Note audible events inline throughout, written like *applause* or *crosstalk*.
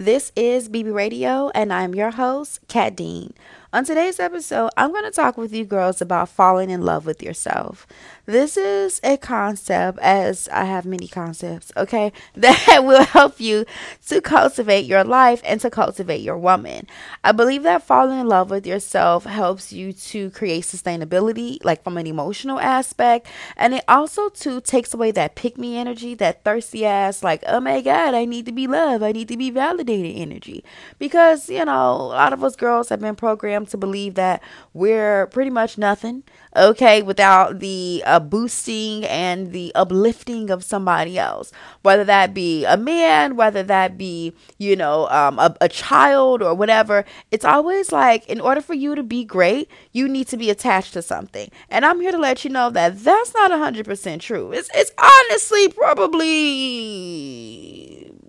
This is BB Radio, and I'm your host, Kat Dean. On today's episode, I'm going to talk with you girls about falling in love with yourself. This is a concept, as I have many concepts, okay, *laughs* that will help you to cultivate your life and to cultivate your woman. I believe that falling in love with yourself helps you to create sustainability, like from an emotional aspect, and it also too takes away that pick me energy, that thirsty ass, like, oh my god, I need to be loved, I need to be validated energy. Because, you know, a lot of us girls have been programmed to believe that we're pretty much nothing, okay, without the uh, boosting and the uplifting of somebody else, whether that be a man, whether that be, you know, um, a, a child or whatever. It's always like, in order for you to be great, you need to be attached to something. And I'm here to let you know that that's not 100% true. It's, it's honestly probably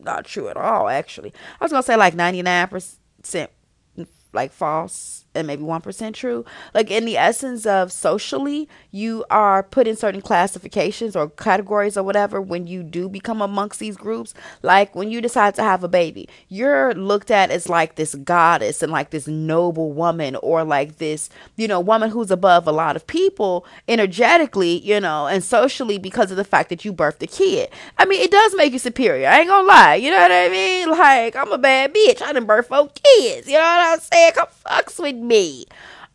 not true at all, actually. I was going to say like 99% like false and maybe 1% true. Like in the essence of socially, you are put in certain classifications or categories or whatever when you do become amongst these groups. Like when you decide to have a baby, you're looked at as like this goddess and like this noble woman or like this, you know, woman who's above a lot of people energetically, you know, and socially because of the fact that you birthed a kid. I mean, it does make you superior. I ain't gonna lie. You know what I mean? Like, I'm a bad bitch. I done birth four kids. You know what I'm saying? Come fucks with me.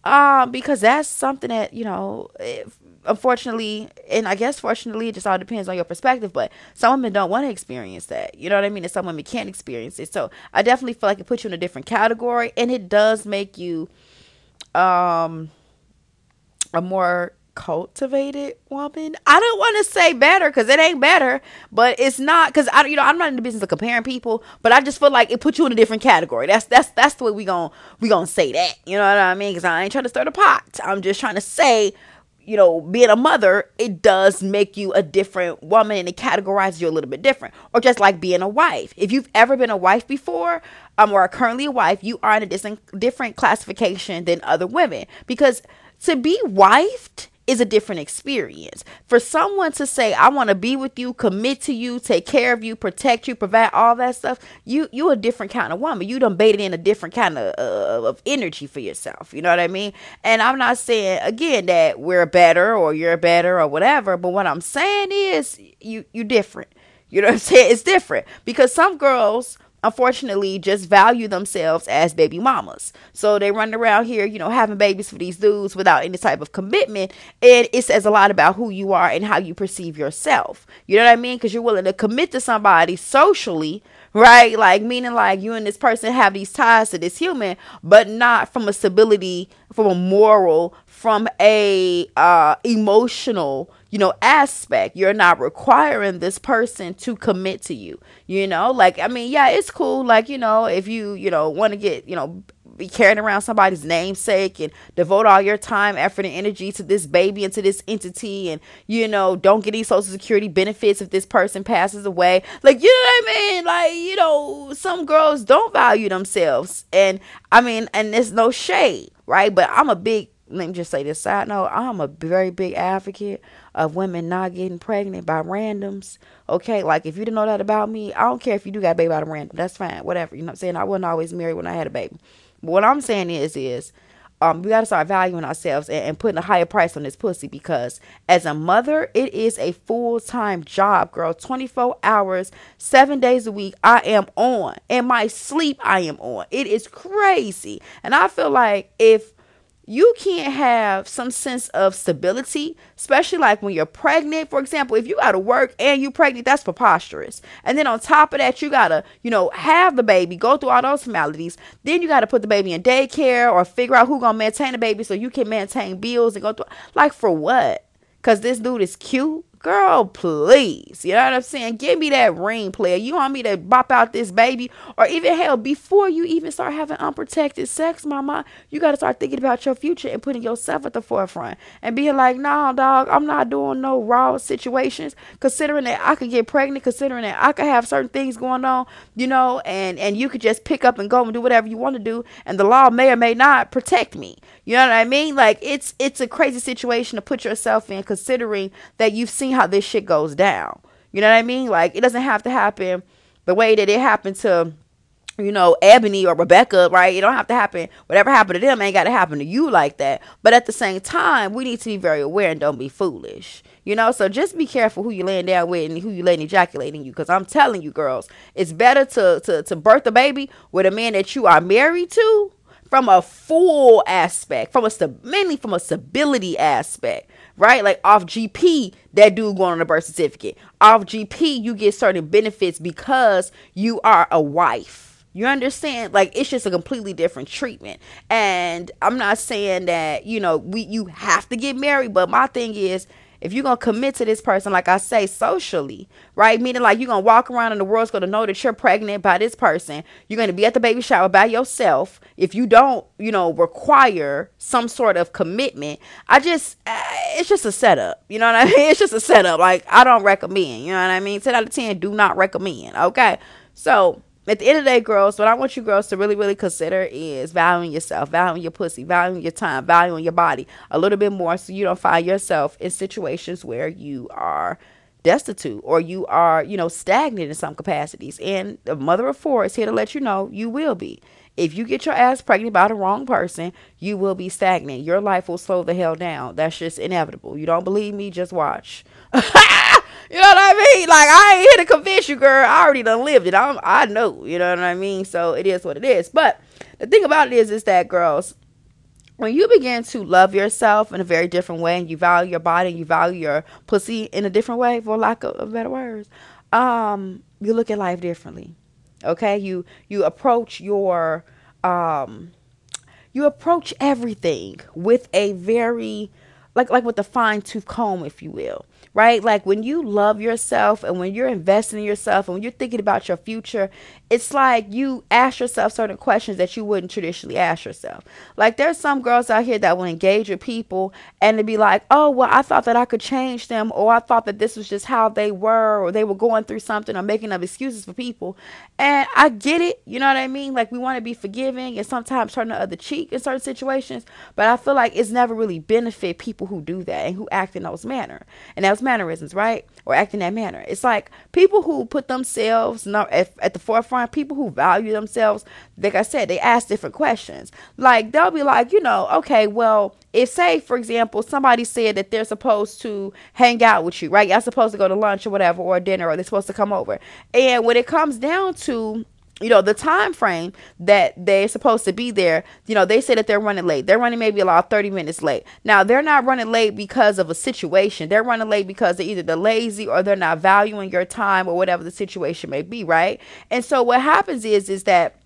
Um, because that's something that, you know, if, unfortunately, and I guess fortunately, it just all depends on your perspective. But some women don't want to experience that. You know what I mean? And some women can't experience it. So I definitely feel like it puts you in a different category, and it does make you um a more cultivated woman. I don't want to say better because it ain't better, but it's not because I, you know, I'm not in the business of comparing people, but I just feel like it puts you in a different category. That's that's that's the way we gon' we gonna say that. You know what I mean? Because I ain't trying to stir the pot. I'm just trying to say. You know, being a mother, it does make you a different woman and it categorizes you a little bit different. Or just like being a wife. If you've ever been a wife before, um, or are currently a wife, you are in a different different classification than other women. Because to be wifed is a different experience. For someone to say, I want to be with you, commit to you, take care of you, protect you, provide all that stuff, you you a different kind of woman. You done baited in a different kind of uh, of energy for yourself. You know what I mean? And I'm not saying again that we're better or you're better or whatever, but what I'm saying is you you different. You know what I'm saying? It's different because some girls unfortunately just value themselves as baby mamas. So they run around here, you know, having babies for these dudes without any type of commitment. And it says a lot about who you are and how you perceive yourself. You know what I mean? Because you're willing to commit to somebody socially, right? Like, meaning like you and this person have these ties to this human, but not from a stability, from a moral, from a uh, emotional you know, aspect. You're not requiring this person to commit to you. You know, like I mean, yeah, it's cool. Like you know, if you you know want to get you know be carrying around somebody's namesake and devote all your time, effort, and energy to this baby and to this entity, and you know, don't get these social security benefits if this person passes away. Like, you know what I mean? Like, you know, some girls don't value themselves, and I mean, and there's no shade, right? But I'm a big let me just say this side note i'm a very big advocate of women not getting pregnant by randoms okay like if you didn't know that about me i don't care if you do got a baby out of random that's fine whatever you know what i'm saying i wasn't always married when i had a baby but what i'm saying is is um, we got to start valuing ourselves and, and, putting a higher price on this pussy because as a mother, it is a full time job, girl. 24 hours, seven days a week, I am on. And my sleep, I am on. It is crazy. And I feel like if you can't have some sense of stability, especially like when you're pregnant. For example, if you got to work and you're pregnant, that's preposterous. And then on top of that, you got to, you know, have the baby, go through all those formalities. Then you got to put the baby in daycare or figure out who going to maintain the baby so you can maintain bills and go through. Like, for what? Because this dude is cute? Girl, please. You know what I'm saying? Give me that ring, player. You want me to bop out this baby? Or even hell, before you even start having unprotected sex, mama, you got to start thinking about your future and putting yourself at the forefront and being like, nah, dog, I'm not doing no raw situations. Considering that I could get pregnant, considering that I could have certain things going on, you know, and, and you could just pick up and go and do whatever you want to do. And the law may or may not protect me. You know what I mean? Like, it's, it's a crazy situation to put yourself in, considering that you've seen how this shit goes down. You know what I mean? Like it doesn't have to happen the way that it happened to you know, Ebony or Rebecca, right? It don't have to happen. Whatever happened to them ain't got to happen to you like that. But at the same time, we need to be very aware and don't be foolish. You know, so just be careful who you laying down with and who you letting ejaculating you. Because I'm telling you, girls, it's better to, to, to birth a baby with a man that you are married to from a full aspect, from a mainly from a stability aspect, right? Like off GP, that dude going on a birth certificate. Off GP, you get certain benefits because you are a wife you understand? Like it's just a completely different treatment. And I'm not saying that, you know, we you have to get married, but my thing is if you're gonna commit to this person, like I say, socially, right? Meaning like you're gonna walk around and the world's gonna know that you're pregnant by this person. You're gonna be at the baby shower by yourself. If you don't, you know, require some sort of commitment, I just uh, it's just a setup. You know what I *laughs* mean? It's just a setup. Like I don't recommend. You know what I mean? Ten out of ten, do not recommend. Okay, so at the end of the day, girls, what I want you girls to really, really consider is valuing yourself, valuing your pussy, valuing your time, valuing your body a little bit more so you don't find yourself in situations where you are destitute or you are, you know, stagnant in some capacities. And the mother of four is here to let you know you will be. If you get your ass pregnant by the wrong person, you will be stagnant. Your life will slow the hell down. That's just inevitable. You don't believe me? Just watch. *laughs* You know what I mean? Like I ain't here to convince you, girl. I already done lived it. I'm, I know. You know what I mean? So it is what it is. But the thing about it is, is that girls, when you begin to love yourself in a very different way, and you value your body, and you value your pussy in a different way, for lack of better words, um, you look at life differently. Okay, you you approach your um, you approach everything with a very like like with a fine tooth comb, if you will right? Like when you love yourself and when you're investing in yourself and when you're thinking about your future, it's like you ask yourself certain questions that you wouldn't traditionally ask yourself. Like there's some girls out here that will engage with people and to be like, oh, well, I thought that I could change them, or I thought that this was just how they were, or they were going through something, or making up excuses for people. And I get it, you know what I mean? Like we want to be forgiving and sometimes turn the other cheek in certain situations, but I feel like it's never really benefit people who do that and who act in those manner and those mannerisms, right? Or act in that manner. It's like people who put themselves at, at the forefront people who value themselves, like I said, they ask different questions. Like they'll be like, you know, okay, well, if say for example somebody said that they're supposed to hang out with you, right? Y'all supposed to go to lunch or whatever or dinner or they're supposed to come over. And when it comes down to you know the time frame that they're supposed to be there you know they say that they're running late. They're running maybe about 30 minutes late. Now they're not running late because of a situation. They're running late because they're either they're lazy or they're not valuing your time or whatever the situation may be right? And so what happens is is that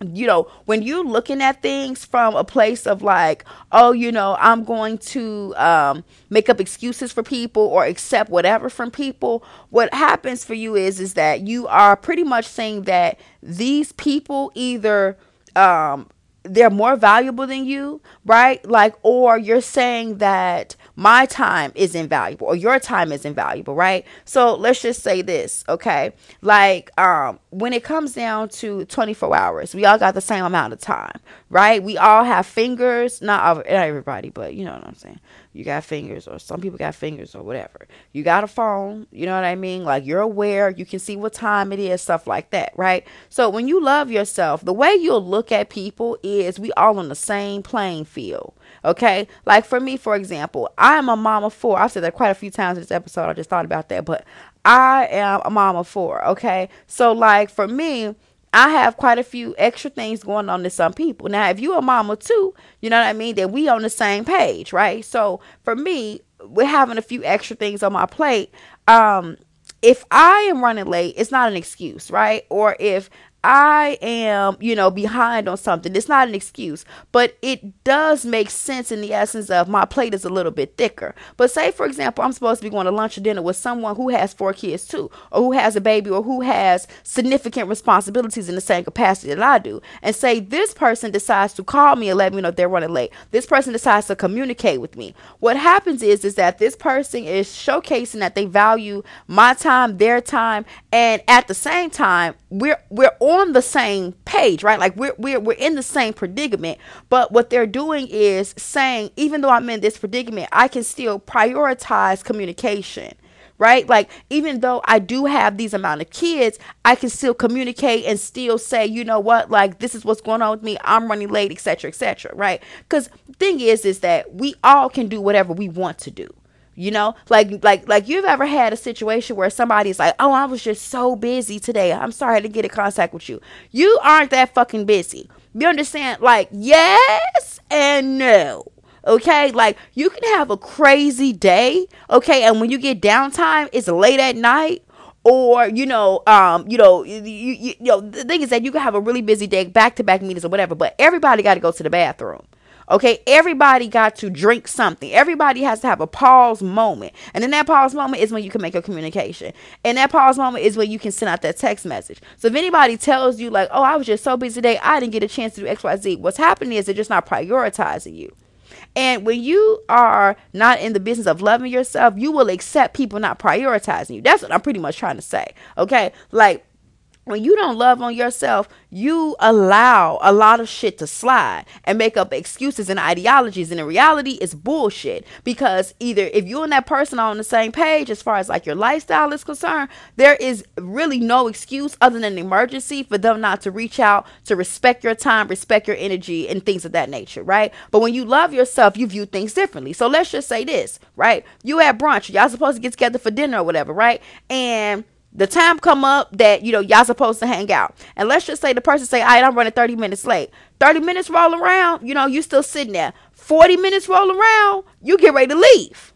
you know, when you're looking at things from a place of like, oh, you know, I'm going to um, make up excuses for people or accept whatever from people, what happens for you is is that you are pretty much saying that these people either um, they're more valuable than you, right? Like, or you're saying that my time is invaluable or your time is invaluable, right? So let's just say this, okay? Like, um, when it comes down to 24 hours, we all got the same amount of time, right? We all have fingers, not, not everybody, but you know what I'm saying you got fingers or some people got fingers or whatever you got a phone you know what i mean like you're aware you can see what time it is stuff like that right so when you love yourself the way you'll look at people is we all on the same playing field okay like for me for example i am a mom of four i've said that quite a few times in this episode i just thought about that but i am a mom of four okay so like for me I have quite a few extra things going on to some people. Now, if you're a mama too, you know what I mean, then we on the same page, right? So for me, we're having a few extra things on my plate. Um, if I am running late, it's not an excuse, right? Or if I am, you know, behind on something. It's not an excuse, but it does make sense in the essence of my plate is a little bit thicker. But say, for example, I'm supposed to be going to lunch or dinner with someone who has four kids too, or who has a baby, or who has significant responsibilities in the same capacity that I do. And say this person decides to call me and let me know they're running late. This person decides to communicate with me. What happens is, is that this person is showcasing that they value my time, their time, and at the same time, we're we're on the same page, right? Like we're we're we're in the same predicament. But what they're doing is saying, even though I'm in this predicament, I can still prioritize communication right? Like even though I do have these amount of kids, I can still communicate and still say, you know what, like this is what's going on with me. I'm running late, etc., etc., right? Because thing is, is that we all can do whatever we want to do. You know, like like like you've ever had a situation where somebody's like, "Oh, I was just so busy today. I'm sorry to get in contact with you." You aren't that fucking busy. You understand? Like, yes and no. Okay, like you can have a crazy day, okay, and when you get downtime, it's late at night, or you know, um, you know, you, you, you know, the thing is that you can have a really busy day, back to back meetings or whatever, but everybody got to go to the bathroom. Okay, everybody got to drink something. Everybody has to have a pause moment. And in that pause moment is when you can make a communication. And that pause moment is when you can send out that text message. So if anybody tells you, like, oh, I was just so busy today, I didn't get a chance to do XYZ, what's happening is they're just not prioritizing you. And when you are not in the business of loving yourself, you will accept people not prioritizing you. That's what I'm pretty much trying to say. Okay. Like, when you don't love on yourself, you allow a lot of shit to slide and make up excuses and ideologies. And in reality, it's bullshit because either if you and that person are on the same page as far as like your lifestyle is concerned, there is really no excuse other than an emergency for them not to reach out to respect your time, respect your energy, and things of that nature, right? But when you love yourself, you view things differently. So let's just say this, right? You at brunch, y'all supposed to get together for dinner or whatever, right? And the time come up that you know y'all supposed to hang out. And let's just say the person say all right i'm running 30 minutes late. 30 minutes roll around you know you still sitting there. 40 minutes roll around you get ready to leave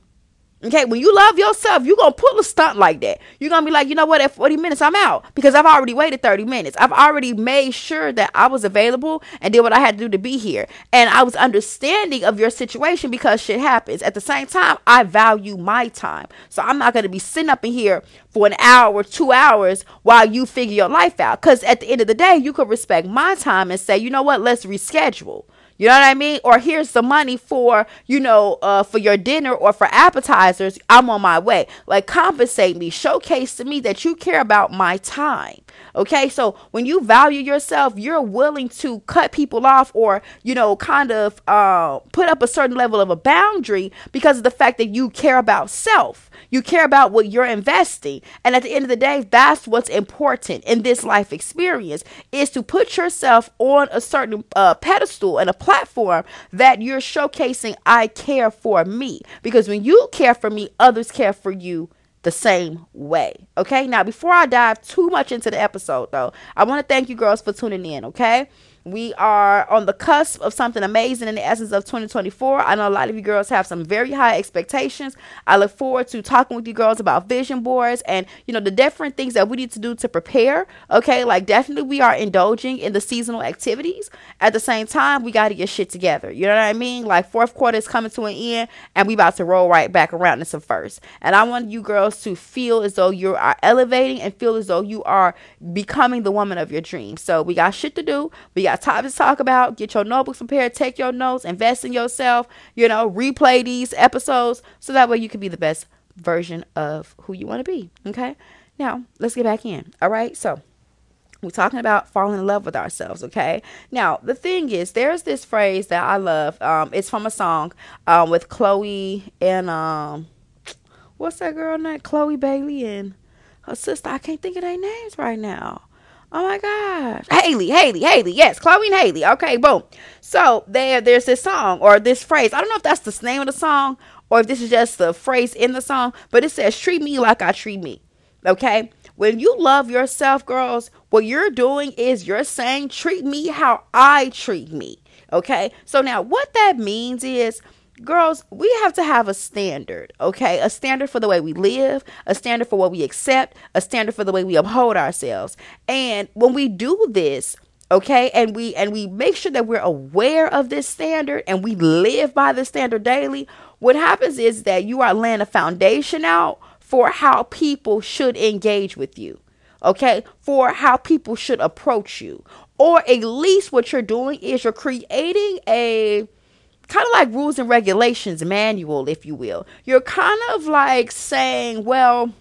Okay, when you love yourself, you're gonna pull a stunt like that. You're gonna be like, you know what, at 40 minutes, I'm out because I've already waited 30 minutes. I've already made sure that I was available and did what I had to do to be here. And I was understanding of your situation because shit happens. At the same time, I value my time. So I'm not gonna be sitting up in here for an hour two hours while you figure your life out. Because at the end of the day, you could respect my time and say, you know what, let's reschedule. You know what I mean? Or here's the money for, you know, uh, for your dinner or for appetizers. I'm on my way. Like compensate me, showcase to me that you care about my time. Okay, so when you value yourself, you're willing to cut people off or, you know, kind of uh, put up a certain level of a boundary because of the fact that you care about self. You care about what you're investing. And at the end of the day, that's what's important in this life experience is to put yourself on a certain uh, pedestal and a platform that you're showcasing I care for me. Because when you care for me, others care for you the same way. Okay. Now, before I dive too much into the episode, though, I want to thank you girls for tuning in. Okay. We are on the cusp of something amazing in the essence of 2024. I know a lot of you girls have some very high expectations. I look forward to talking with you girls about vision boards and, you know, the different things that we need to do to prepare. Okay, like definitely we are indulging in the seasonal activities. At the same time, we got to get shit together. You know what I mean? Like fourth quarter is coming to an end and we about to roll right back around into first. And I want you girls to feel as though you are elevating and feel as though you are becoming the woman of your dreams. So we got shit to do. We got got topics to talk about. Get your notebooks prepared, take your notes, invest in yourself, you know, replay these episodes so that way you can be the best version of who you want to be. Okay. Now, let's get back in. All right. So, we're talking about falling in love with ourselves, okay? Now, the thing is, there's this phrase that I love. Um, it's from a song um, with Chloe and um, what's that girl name? Chloe Bailey and her sister. I can't think of their names right now. Oh my gosh. Hailey, Hailey, Hailey. Yes, Chloe and Hailey. Okay, boom. So there there's this song or this phrase. I don't know if that's the name of the song or if this is just the phrase in the song, but it says treat me like I treat me. Okay? When you love yourself, girls, what you're doing is you're saying treat me how I treat me. Okay? So now what that means is girls, we have to have a standard, okay? A standard for the way we live, a standard for what we accept, a standard for the way we uphold ourselves. And when we do this, okay, and we and we make sure that we're aware of this standard and we live by the standard daily, what happens is that you are laying a foundation out for how people should engage with you. Okay? For how people should approach you. Or at least what you're doing is you're creating a kind of like rules and regulations manual, if you will. You're kind of like saying, well,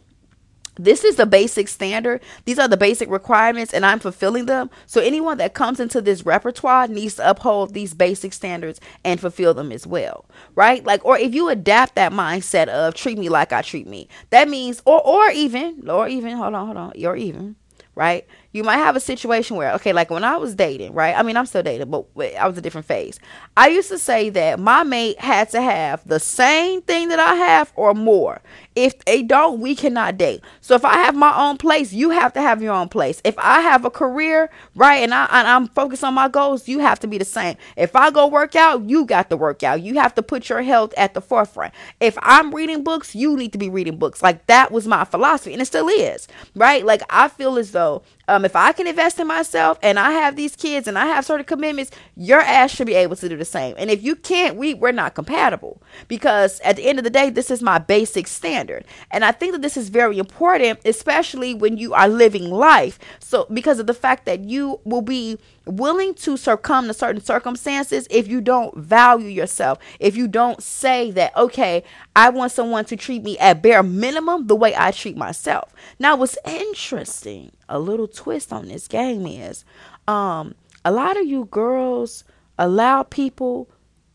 this is the basic standard. These are the basic requirements, and I'm fulfilling them. So, anyone that comes into this repertoire needs to uphold these basic standards and fulfill them as well, right? Like, or if you adapt that mindset of treat me like I treat me, that means, or, or even, or even, hold on, hold on, or even, right? You might have a situation where, okay, like when I was dating, right? I mean, I'm still dating, but I was a different phase. I used to say that my mate had to have the same thing that I have or more. If they don't, we cannot date. So if I have my own place, you have to have your own place. If I have a career, right, and, I, and I'm focused on my goals, you have to be the same. If I go work out, you got to work out. You have to put your health at the forefront. If I'm reading books, you need to be reading books. Like that was my philosophy, and it still is, right? Like I feel as though um, if I can invest in myself and I have these kids and I have certain commitments, your ass should be able to do the same. And if you can't, we we're not compatible because at the end of the day, this is my basic standard. And I think that this is very important, especially when you are living life. So because of the fact that you will be willing to succumb to certain circumstances if you don't value yourself, if you don't say that, okay, I want someone to treat me at bare minimum the way I treat myself. Now, what's interesting, a little twist on this game is um, a lot of you girls allow people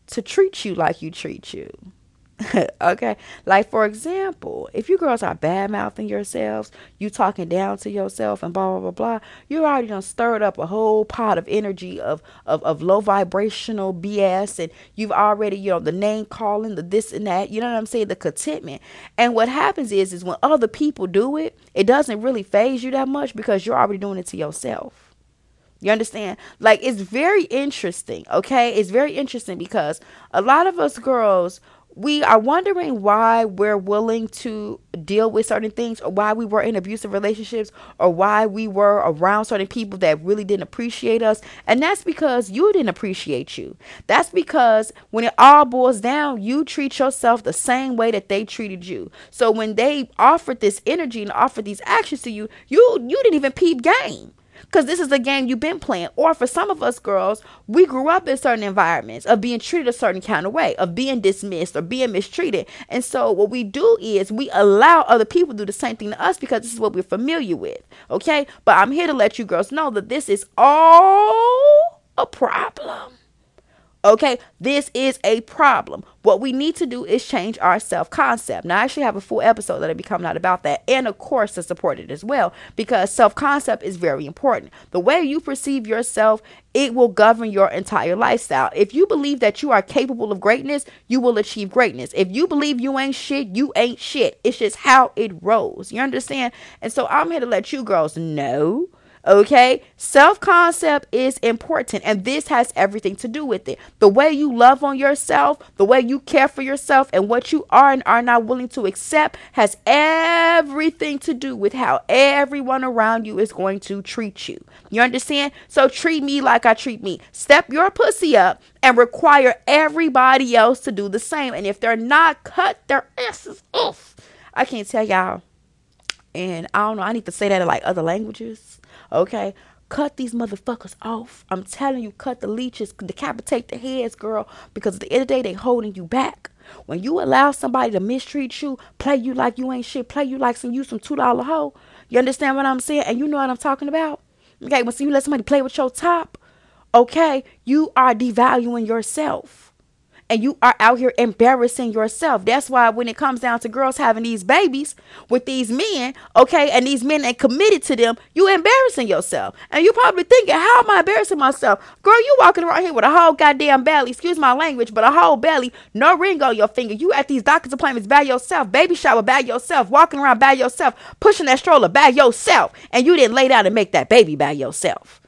to treat you like you treat you. *laughs* okay. Like for example if you girls are bad mouthing yourselves you talking down to yourself and blah blah blah blah you're already done stirred up a whole pot of energy of, of of low vibrational bs and you've already you know the name calling the this and that you know what i'm saying the contentment. And what happens is is when other people do it it doesn't really phase you that much because you're already doing it to yourself you understand? Like it's very interesting, okay? It's very interesting because a lot of us girls we are wondering why we're willing to deal with certain things or why we were in abusive relationships or why we were around certain people that really didn't appreciate us and that's because you didn't appreciate you that's because when it all boils down you treat yourself the same way that they treated you so when they offered this energy and offered these actions to you you you didn't even peep game because this is a game you've been playing. Or for some of us girls, we grew up in certain environments of being treated a certain kind of way, of being dismissed or being mistreated. And so what we do is we allow other people to do the same thing to us because this is what we're familiar with. Okay? But I'm here to let you girls know that this is all a problem. Okay, this is a problem. What we need to do is change our self concept. Now, I actually have a full episode that'll be coming out about that, and a course to support it as well, because self concept is very important. The way you perceive yourself, it will govern your entire lifestyle. If you believe that you are capable of greatness, you will achieve greatness. If you believe you ain't shit, you ain't shit. It's just how it rolls. You understand? And so I'm here to let you girls know Okay, self concept is important, and this has everything to do with it. The way you love on yourself, the way you care for yourself, and what you are and are not willing to accept has everything to do with how everyone around you is going to treat you. You understand? So treat me like I treat me. Step your pussy up and require everybody else to do the same. And if they're not, cut their asses off. I can't tell y'all. And I don't know, I need to say that in like other languages Okay? Cut these motherfuckers off. I'm telling you, cut the leeches, decapitate the heads, girl, because at the end of the day, they holding you back. When you allow somebody to mistreat you, play you like you ain't shit, play you like some you some two dollar hoe. You understand what I'm saying? And you know what I'm talking about? Okay, when you let somebody play with your top, okay, you are devaluing yourself and you are out here embarrassing yourself. That's why when it comes down to girls having these babies with these men, okay, and these men ain't committed to them, you embarrassing yourself. And you probably thinking, how am I embarrassing myself? Girl, you walking around here with a whole goddamn belly, excuse my language, but a whole belly, no ring on your finger. You at these doctor's appointments by yourself, baby shower by yourself, walking around by yourself, pushing that stroller by yourself, and you didn't lay down and make that baby by yourself.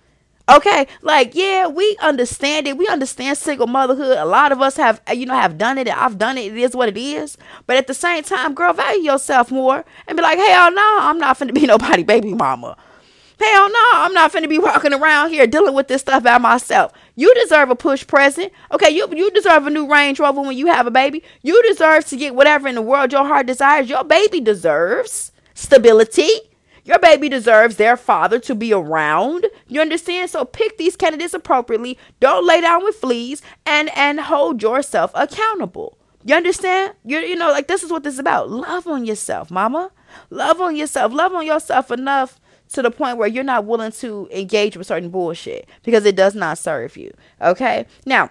Okay, like yeah, we understand it. We understand single motherhood. A lot of us have, you know, have done it. I've done it. It is what it is. But at the same time, girl, value yourself more and be like, hell no, I'm not finna be *laughs* nobody baby mama. Hell no, I'm not finna be walking around here dealing with this stuff by myself. You deserve a push present. Okay, you you deserve a new Range Rover when you have a baby. You deserve to get whatever in the world your heart desires. Your baby deserves stability. Your baby deserves their father to be around. You understand? So pick these candidates appropriately. Don't lay down with fleas and and hold yourself accountable. You understand? You you know like this is what this is about. Love on yourself, mama. Love on yourself. Love on yourself enough to the point where you're not willing to engage with certain bullshit because it does not serve you. Okay. Now,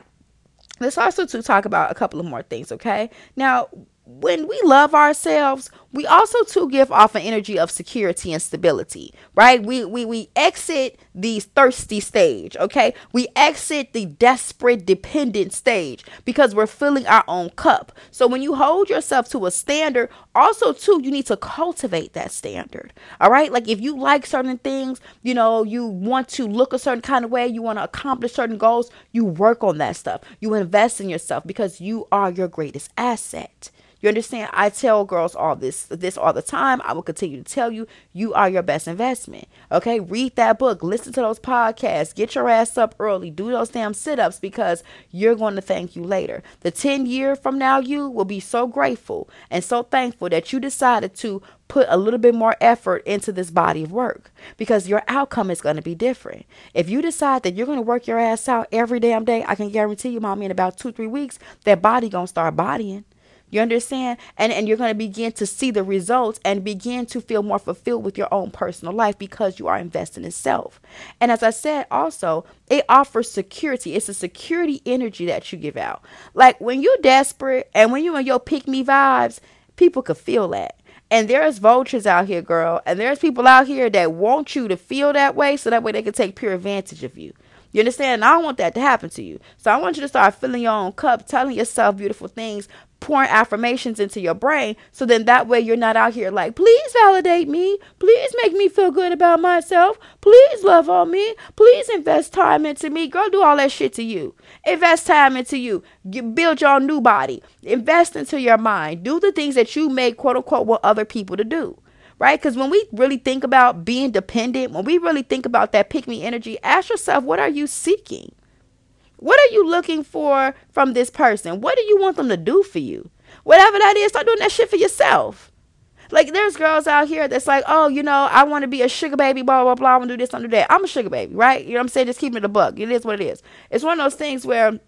let's also to talk about a couple of more things. Okay. Now, when we love ourselves, we also too give off an energy of security and stability, right? We we we exit the thirsty stage, okay? We exit the desperate dependent stage because we're filling our own cup. So when you hold yourself to a standard, also too you need to cultivate that standard. All right? Like if you like certain things, you know, you want to look a certain kind of way, you want to accomplish certain goals, you work on that stuff. You invest in yourself because you are your greatest asset. You understand? I tell girls all this this all the time. I will continue to tell you you are your best investment. Okay? Read that book, listen to those podcasts, get your ass up early, do those damn sit-ups because you're going to thank you later. The 10 year from now you will be so grateful and so thankful that you decided to put a little bit more effort into this body of work because your outcome is going to be different. If you decide that you're going to work your ass out every damn day, I can guarantee you, mommy, in about two, three weeks, that body going to start bodying. You understand? And and you're going to begin to see the results and begin to feel more fulfilled with your own personal life because you are investing in self. And as I said also, it offers security. It's a security energy that you give out. Like when you're desperate and when you're in your pick me vibes, people could feel that. And there's vultures out here, girl. And there's people out here that want you to feel that way so that way they can take pure advantage of you. You understand? I don't want that to happen to you. So I want you to start filling your own cup, telling yourself beautiful things, pouring affirmations into your brain so then that way you're not out here like please validate me. Please make me feel good about myself. Please love on me. Please invest time into me. Girl do all that shit to you. Invest time into you. You build your new body. Invest into your mind. Do the things that you make quote unquote want other people to do right? Because when we really think about being dependent when we really think about that pick me energy ask yourself what are you seeking what are you looking for from this person? What do you want them to do for you? Whatever that is, start doing that shit for yourself. Like there's girls out here that's like, oh, you know, I want to be a sugar baby, blah blah blah. I want to do this, I want to do that. I'm a sugar baby, right? You know what I'm saying? Just keeping it a buck. It is what it is. It's one of those things where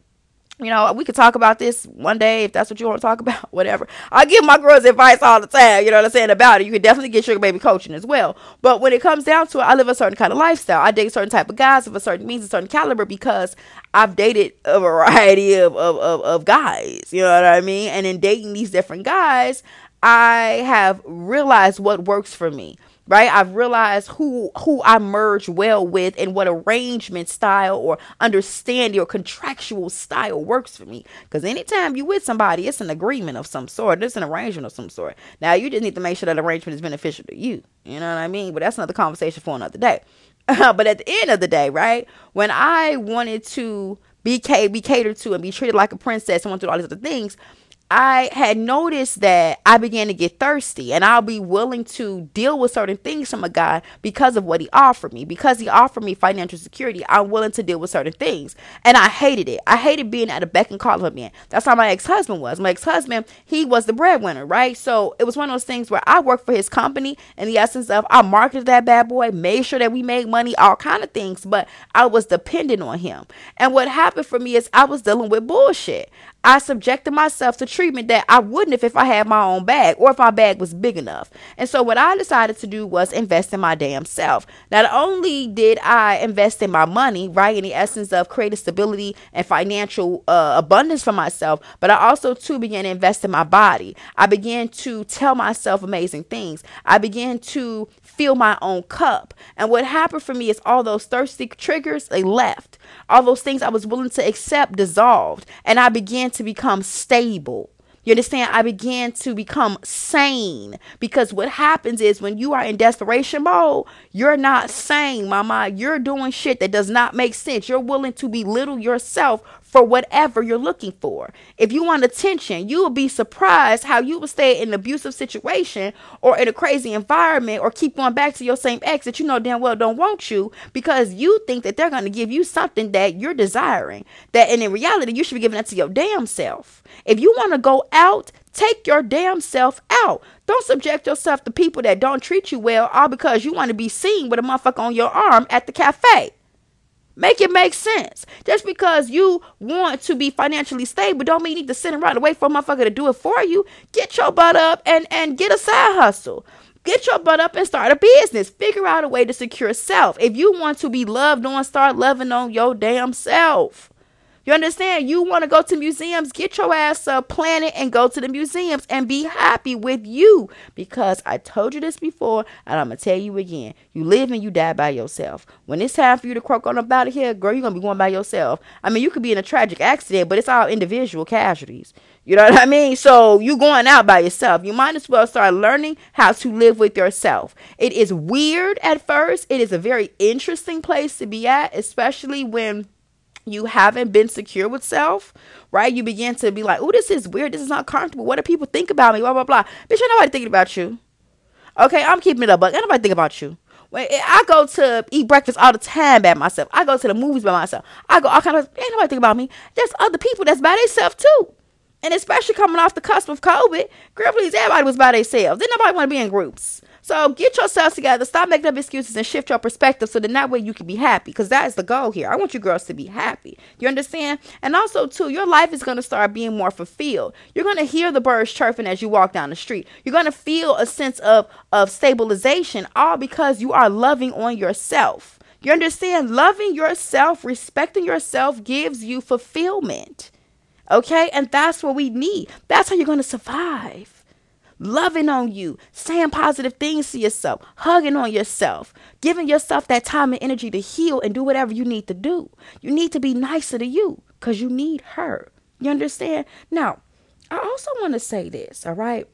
you know, we could talk about this one day if that's what you want to talk *laughs* about, whatever. I give my girls advice all the time, you know what I'm saying, about it. You can definitely get sugar baby coaching as well. But when it comes down to it, I live a certain kind of lifestyle. I date certain type of guys of a certain means, a certain caliber because I've dated a variety of, of, of, of guys, you know what I mean? And in dating these different guys, I have realized what works for me right? I've realized who who i merge well with and what arrangement style or understanding or contractual style works for me. Because anytime you with somebody it's an agreement of some sort. It's an arrangement of some sort. Now you just need to make sure that arrangement is beneficial to you. You know what i mean? But that's another conversation for another day. *laughs* But at the end of the day right when i wanted to be, be catered to and be treated like a princess and went through all these other things I had noticed that I began to get thirsty and I'll be willing to deal with certain things from a guy because of what he offered me. Because he offered me financial security, I'm willing to deal with certain things. And I hated it. I hated being at a beck and call of a man. That's how my ex husband was. My ex husband, he was the breadwinner, right? So it was one of those things where I worked for his company in the essence of I marketed that bad boy, made sure that we made money, all kind of things, but I was dependent on him. And what happened for me is I was dealing with bullshit. I subjected myself to treatment that I wouldn't if, if I had my own bag or if my bag was big enough. And so what I decided to do was invest in my damn self. Not only did I invest in my money, right, in the essence of creating stability and financial uh, abundance for myself, but I also too began to invest in my body. I began to tell myself amazing things. I began to fill my own cup. And what happened for me is all those thirsty triggers, they left. All those things I was willing to accept dissolved. And I began to become stable. You understand? I began to become sane because what happens is when you are in desperation mode, you're not sane, mama. You're doing shit that does not make sense. You're willing to belittle yourself for whatever you're looking for. If you want attention, you will be surprised how you will stay in an abusive situation or in a crazy environment or keep going back to your same ex that you know damn well don't want you because you think that they're going to give you something that you're desiring. That and in reality, you should be giving that to your damn self. If you want to go out, take your damn self out. Don't subject yourself to people that don't treat you well all because you want to be seen with a motherfucker on your arm at the cafe. Make it make sense. Just because you want to be financially stable, don't mean you need to sit and wait for a motherfucker to do it for you. Get your butt up and and get a side hustle. Get your butt up and start a business. Figure out a way to secure self. If you want to be loved on, start loving on your damn self. You understand? You want to go to museums, get your ass up, plan it, and go to the museums and be happy with you. Because I told you this before, and I'm to tell you again. You live and you die by yourself. When it's time for you to croak on up out of here, girl, you're to be going by yourself. I mean, you could be in a tragic accident, but it's all individual casualties. You know what I mean? So you going out by yourself. You might as well start learning how to live with yourself. It is weird at first. It is a very interesting place to be at, especially when you haven't been secure with self, right? You begin to be like, oh, this is weird. This is not comfortable. What do people think about me? Blah, blah, blah. Bitch, ain't nobody thinking about you. Okay, I'm keeping it up, but ain't nobody think about you. When eh, I go to eat breakfast all the time by myself. I go to the movies by myself. I go all kind of, ain't nobody think about me. There's other people that's by themselves too. And especially coming off the cusp of COVID, girl, please, everybody was by themselves. Didn't nobody want to be in groups. So get yourselves together. Stop making up excuses and shift your perspective so that that way you can be happy. Because that is the goal here. I want you girls to be happy. You understand? And also, too, your life is going to start being more fulfilled. You're going to hear the birds chirping as you walk down the street. You're going to feel a sense of, of stabilization, all because you are loving on yourself. You understand? Loving yourself, respecting yourself gives you fulfillment. Okay? And that's what we need. That's how you're going to survive loving on you, saying positive things to yourself, hugging on yourself, giving yourself that time and energy to heal and do whatever you need to do. You need to be nicer to you because you need her. You understand? Now, I also want to say this, all right?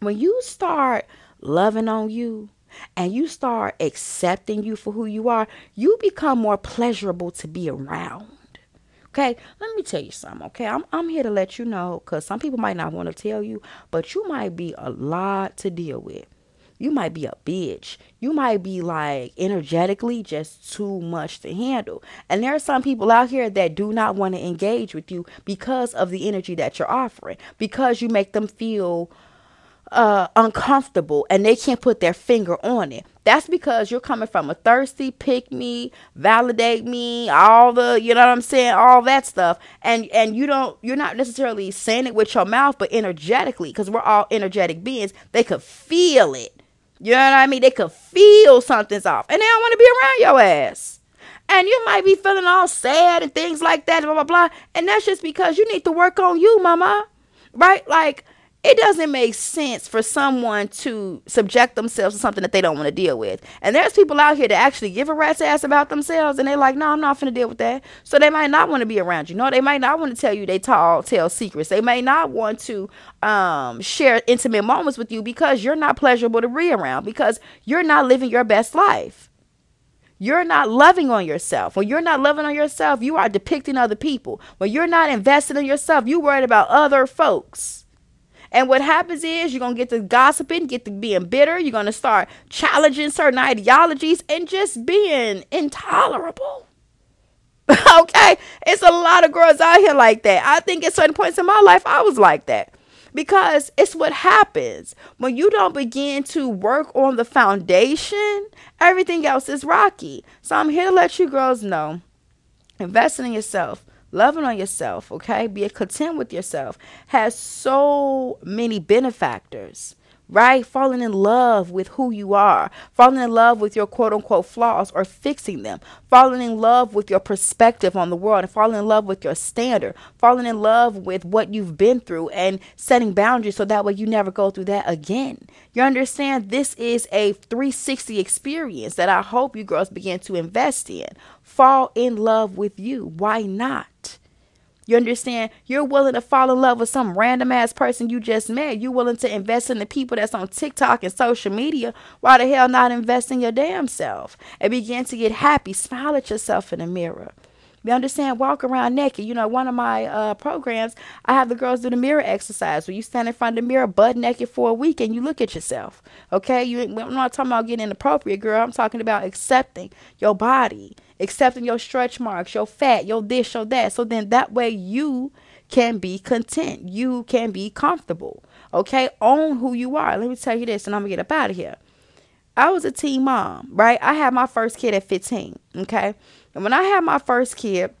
When you start loving on you, and you start accepting you for who you are, you become more pleasurable to be around. Okay, let me tell you something. Okay, I'm I'm here to let you know because some people might not want to tell you, but you might be a lot to deal with. You might be a bitch. You might be like energetically just too much to handle. And there are some people out here that do not want to engage with you because of the energy that you're offering, because you make them feel uh, uncomfortable and they can't put their finger on it. That's because you're coming from a thirsty, pick me, validate me, all the, you know what I'm saying, all that stuff. And and you don't you're not necessarily saying it with your mouth, but energetically, because we're all energetic beings, they could feel it. You know what I mean? They could feel something's off. And they don't want to be around your ass. And you might be feeling all sad and things like that, blah blah blah. And that's just because you need to work on you, mama. Right? Like it doesn't make sense for someone to subject themselves to something that they don't want to deal with. And there's people out here that actually give a rat's ass about themselves and they're like, no, I'm not going to deal with that. So they might not want to be around you. No, they might not want to tell you they tall tell secrets. They may not want to um, share intimate moments with you because you're not pleasurable to be around because you're not living your best life. You're not loving on yourself. When you're not loving on yourself, you are depicting other people. When you're not invested in yourself, you worried about other folks. And what happens is you're going to get to gossiping, get to being bitter. You're going to start challenging certain ideologies and just being intolerable. *laughs* okay? It's a lot of girls out here like that. I think at certain points in my life, I was like that. Because it's what happens when you don't begin to work on the foundation, everything else is rocky. So I'm here to let you girls know investing in yourself loving on yourself, okay, being content with yourself has so many benefactors right? Falling in love with who you are, falling in love with your quote unquote flaws or fixing them, falling in love with your perspective on the world, and falling in love with your standard, falling in love with what you've been through, and setting boundaries so that way you never go through that again. You understand? This is a 360 experience that I hope you girls begin to invest in. Fall in love with you. Why not? You understand? You're willing to fall in love with some random ass person you just met. You're willing to invest in the people that's on TikTok and social media. Why the hell not invest in your damn self? And begin to get happy. Smile at yourself in the mirror. You understand? Walk around naked. You know, one of my uh, programs, I have the girls do the mirror exercise where you stand in front of the mirror butt naked for a week and you look at yourself. Okay? You, I'm not talking about getting inappropriate, girl. I'm talking about accepting your body accepting your stretch marks, your fat, your this, your that. So then that way you can be content. You can be comfortable. Okay? Own who you are. Let me tell you this, and I'm gonna get up out of here. I was a teen mom, right? I had my first kid at 15. Okay. And when I had my first kid,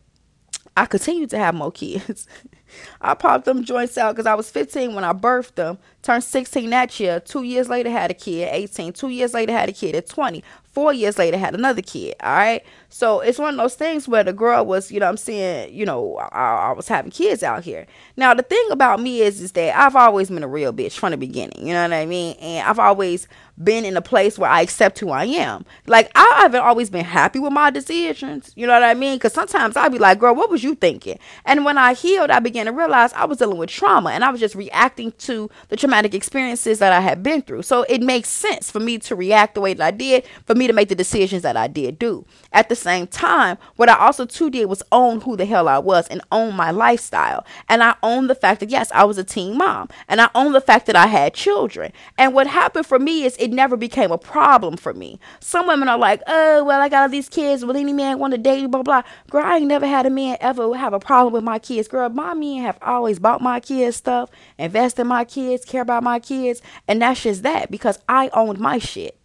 I continued to have more kids. *laughs* I popped them joints out because I was 15 when I birthed them. Turned 16 that year. Two years later, had a kid. 18. Two years later, had a kid at 20. Four years later, had another kid. All right. So it's one of those things where the girl was, you know, I'm saying, you know, I, I, was having kids out here. Now the thing about me is, is that I've always been a real bitch from the beginning. You know what I mean? And I've always been in a place where I accept who I am. Like I haven't always been happy with my decisions. You know what I mean? Because sometimes I'd be like, "Girl, what was you thinking?" And when I healed, I began to realize I was dealing with trauma, and I was just reacting to the traumatic experiences that I had been through. So it makes sense for me to react the way that I did, for me to make the decisions that I did do. At the same time, what I also too did was own who the hell I was and own my lifestyle. And I own the fact that yes, I was a teen mom, and I own the fact that I had children. And what happened for me is it it never became a problem for me. Some women are like, oh, well, I got all these kids. Will any man want to date you? Blah, blah. Girl, I ain't never had a man ever have a problem with my kids. Girl, my men have always bought my kids stuff, invest in my kids, care about my kids. And that's just that because I owned my shit.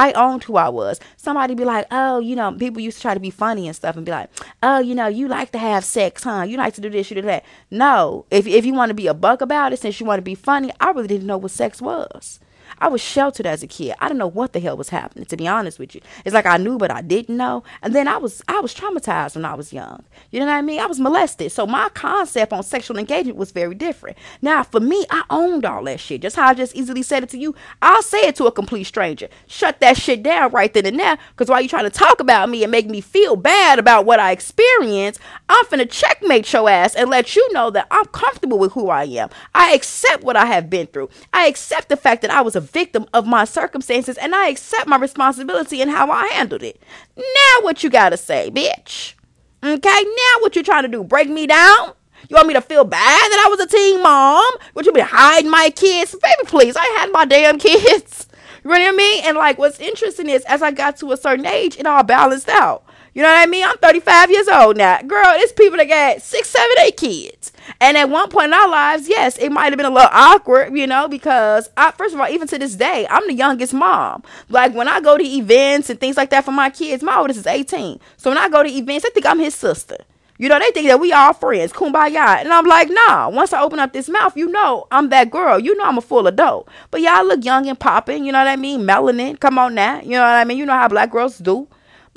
I owned who I was. Somebody be like, oh, you know, people used to try to be funny and stuff and be like, oh, you know, you like to have sex, huh? You like to do this, you do that. No, if, if you want to be a buck about it, since you want to be funny, I really didn't know what sex was. I was sheltered as a kid. I didn't know what the hell was happening, to be honest with you. It's like I knew, but I didn't know. And then I was I was traumatized when I was young. You know what I mean? I was molested. So my concept on sexual engagement was very different. Now, for me, I owned all that shit. Just how I just easily said it to you, I'll say it to a complete stranger. Shut that shit down right then and there. Because while you trying to talk about me and make me feel bad about what I experienced, I'm finna checkmate your ass and let you know that I'm comfortable with who I am. I accept what I have been through. I accept the fact that I was a victim of my circumstances and I accept my responsibility and how I handled it. Now, what you gotta say, bitch? Okay, now what you trying to do? Break me down? You want me to feel bad that I was a teen mom? Would you be hiding my kids? Baby, please, I had my damn kids. *laughs* You know what I mean? And like, what's interesting is as I got to a certain age, it all balanced out. You know what I mean? I'm 35 years old now. Girl, it's people that got six, seven, eight kids. And at one point in our lives, yes, it might have been a little awkward, you know, because I, first of all, even to this day, I'm the youngest mom. Like when I go to events and things like that for my kids, my oldest is 18. So when I go to events, they think I'm his sister. You know, they think that we all friends, kumbaya. And I'm like, nah, once I open up this mouth, you know I'm that girl. You know I'm a full adult. But y'all look young and popping, you know what I mean? Melanin, come on now. You know what I mean? You know how black girls do.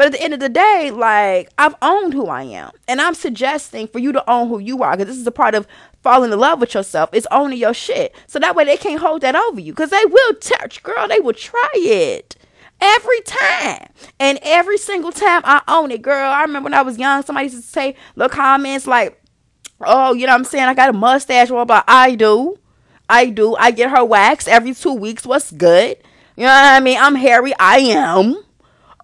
But at the end of the day, like I've owned who I am. And I'm suggesting for you to own who you are because this is a part of falling in love with yourself. It's owning your shit. So that way they can't hold that over you because they will touch, girl. They will try it every time. And every single time I own it, girl. I remember when I was young, somebody used to say little comments like, oh, you know what I'm saying? I got a mustache. What about I do? I do. I get her waxed every two weeks. What's good? You know what I mean? I'm hairy. I am.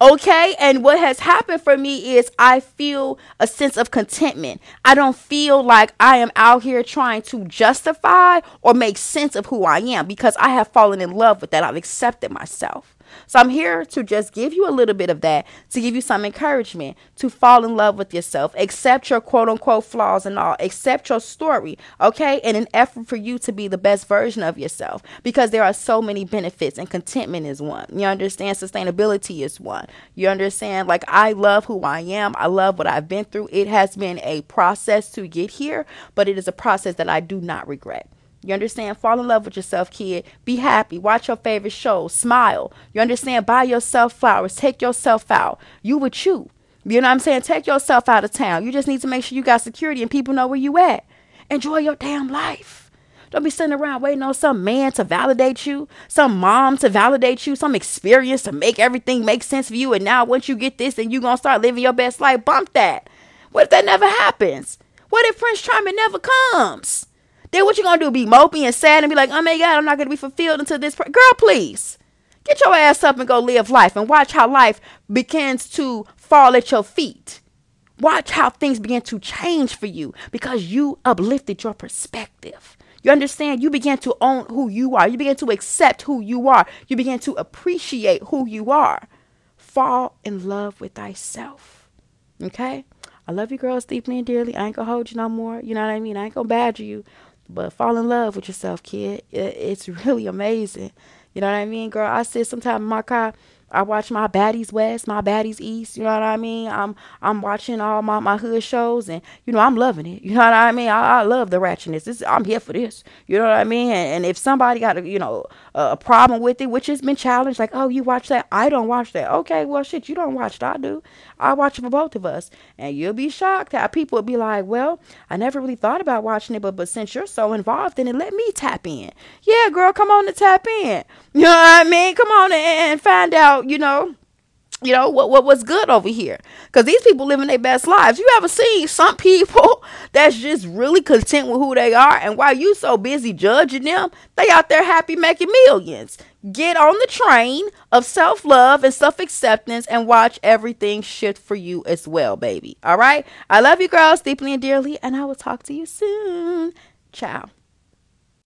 Okay. And what has happened for me is I feel a sense of contentment. I don't feel like I am out here trying to justify or make sense of who I am because I have fallen in love with that. I've accepted myself. So I'm here to just give you a little bit of that, to give you some encouragement to fall in love with yourself, accept your quote unquote flaws and all, accept your story, okay? In an effort for you to be the best version of yourself because there are so many benefits and contentment is one. You understand? Sustainability is one. You understand? Like, I love who I am, I love what I've been through. It has been a process to get here, but it is a process that I do not regret. You understand? Fall in love with yourself, kid. Be happy. Watch your favorite show. Smile. You understand? Buy yourself flowers. Take yourself out. You with you. You know what I'm saying? Take yourself out of town. You just need to make sure you got security and people know where you at. Enjoy your damn life. Don't be sitting around waiting on some man to validate you, some mom to validate you, some experience to make everything make sense for you. And now once you get this then you gonna start living your best life, bump that. What if that never happens? What if Prince Charming never comes? Then what you gonna do? Be mopey and sad and be like, oh my God, I'm not gonna be fulfilled until this. Girl, please get your ass up and go live life and watch how life begins to fall at your feet. Watch how things begin to change for you because you uplifted your perspective. You understand? You begin to own who you are. You begin to accept who you are. You begin to appreciate who you are. Fall in love with thyself. Okay? I love you girls deeply and dearly. I ain't gonna hold you no more. You know what I mean? I ain't gonna badger you. But fall in love with yourself, kid. It's *laughs* really amazing. You know what I mean, girl? I sit sometimes in my car. I watch my baddies west, my baddies east. You know what I mean? I'm I'm watching all my, my hood shows, and you know I'm loving it. *laughs* You know what I mean? I, I love the ratchetness. This, I'm here for this. You know what I mean? And, and if somebody got a you know a, problem with it, which has been challenged, like oh you watch that, I don't watch that. Okay, well shit, you don't watch it, I do. I watch it for both of us, and you'll be shocked how people will be like, well, I never really thought about watching it, but but since you're so involved in it, let me tap in. Yeah, girl, come on to tap in. You know what I mean? Come on and find out, you know, you know what what was good over here. Because these people living their best lives. You ever seen some *laughs* people that's just really content with who they are and while you so busy judging them they out there happy making millions. Get on the train of self-love and self-acceptance and watch everything shift for you as well baby. All right? I love you girls deeply and dearly and i will talk to you soon. Ciao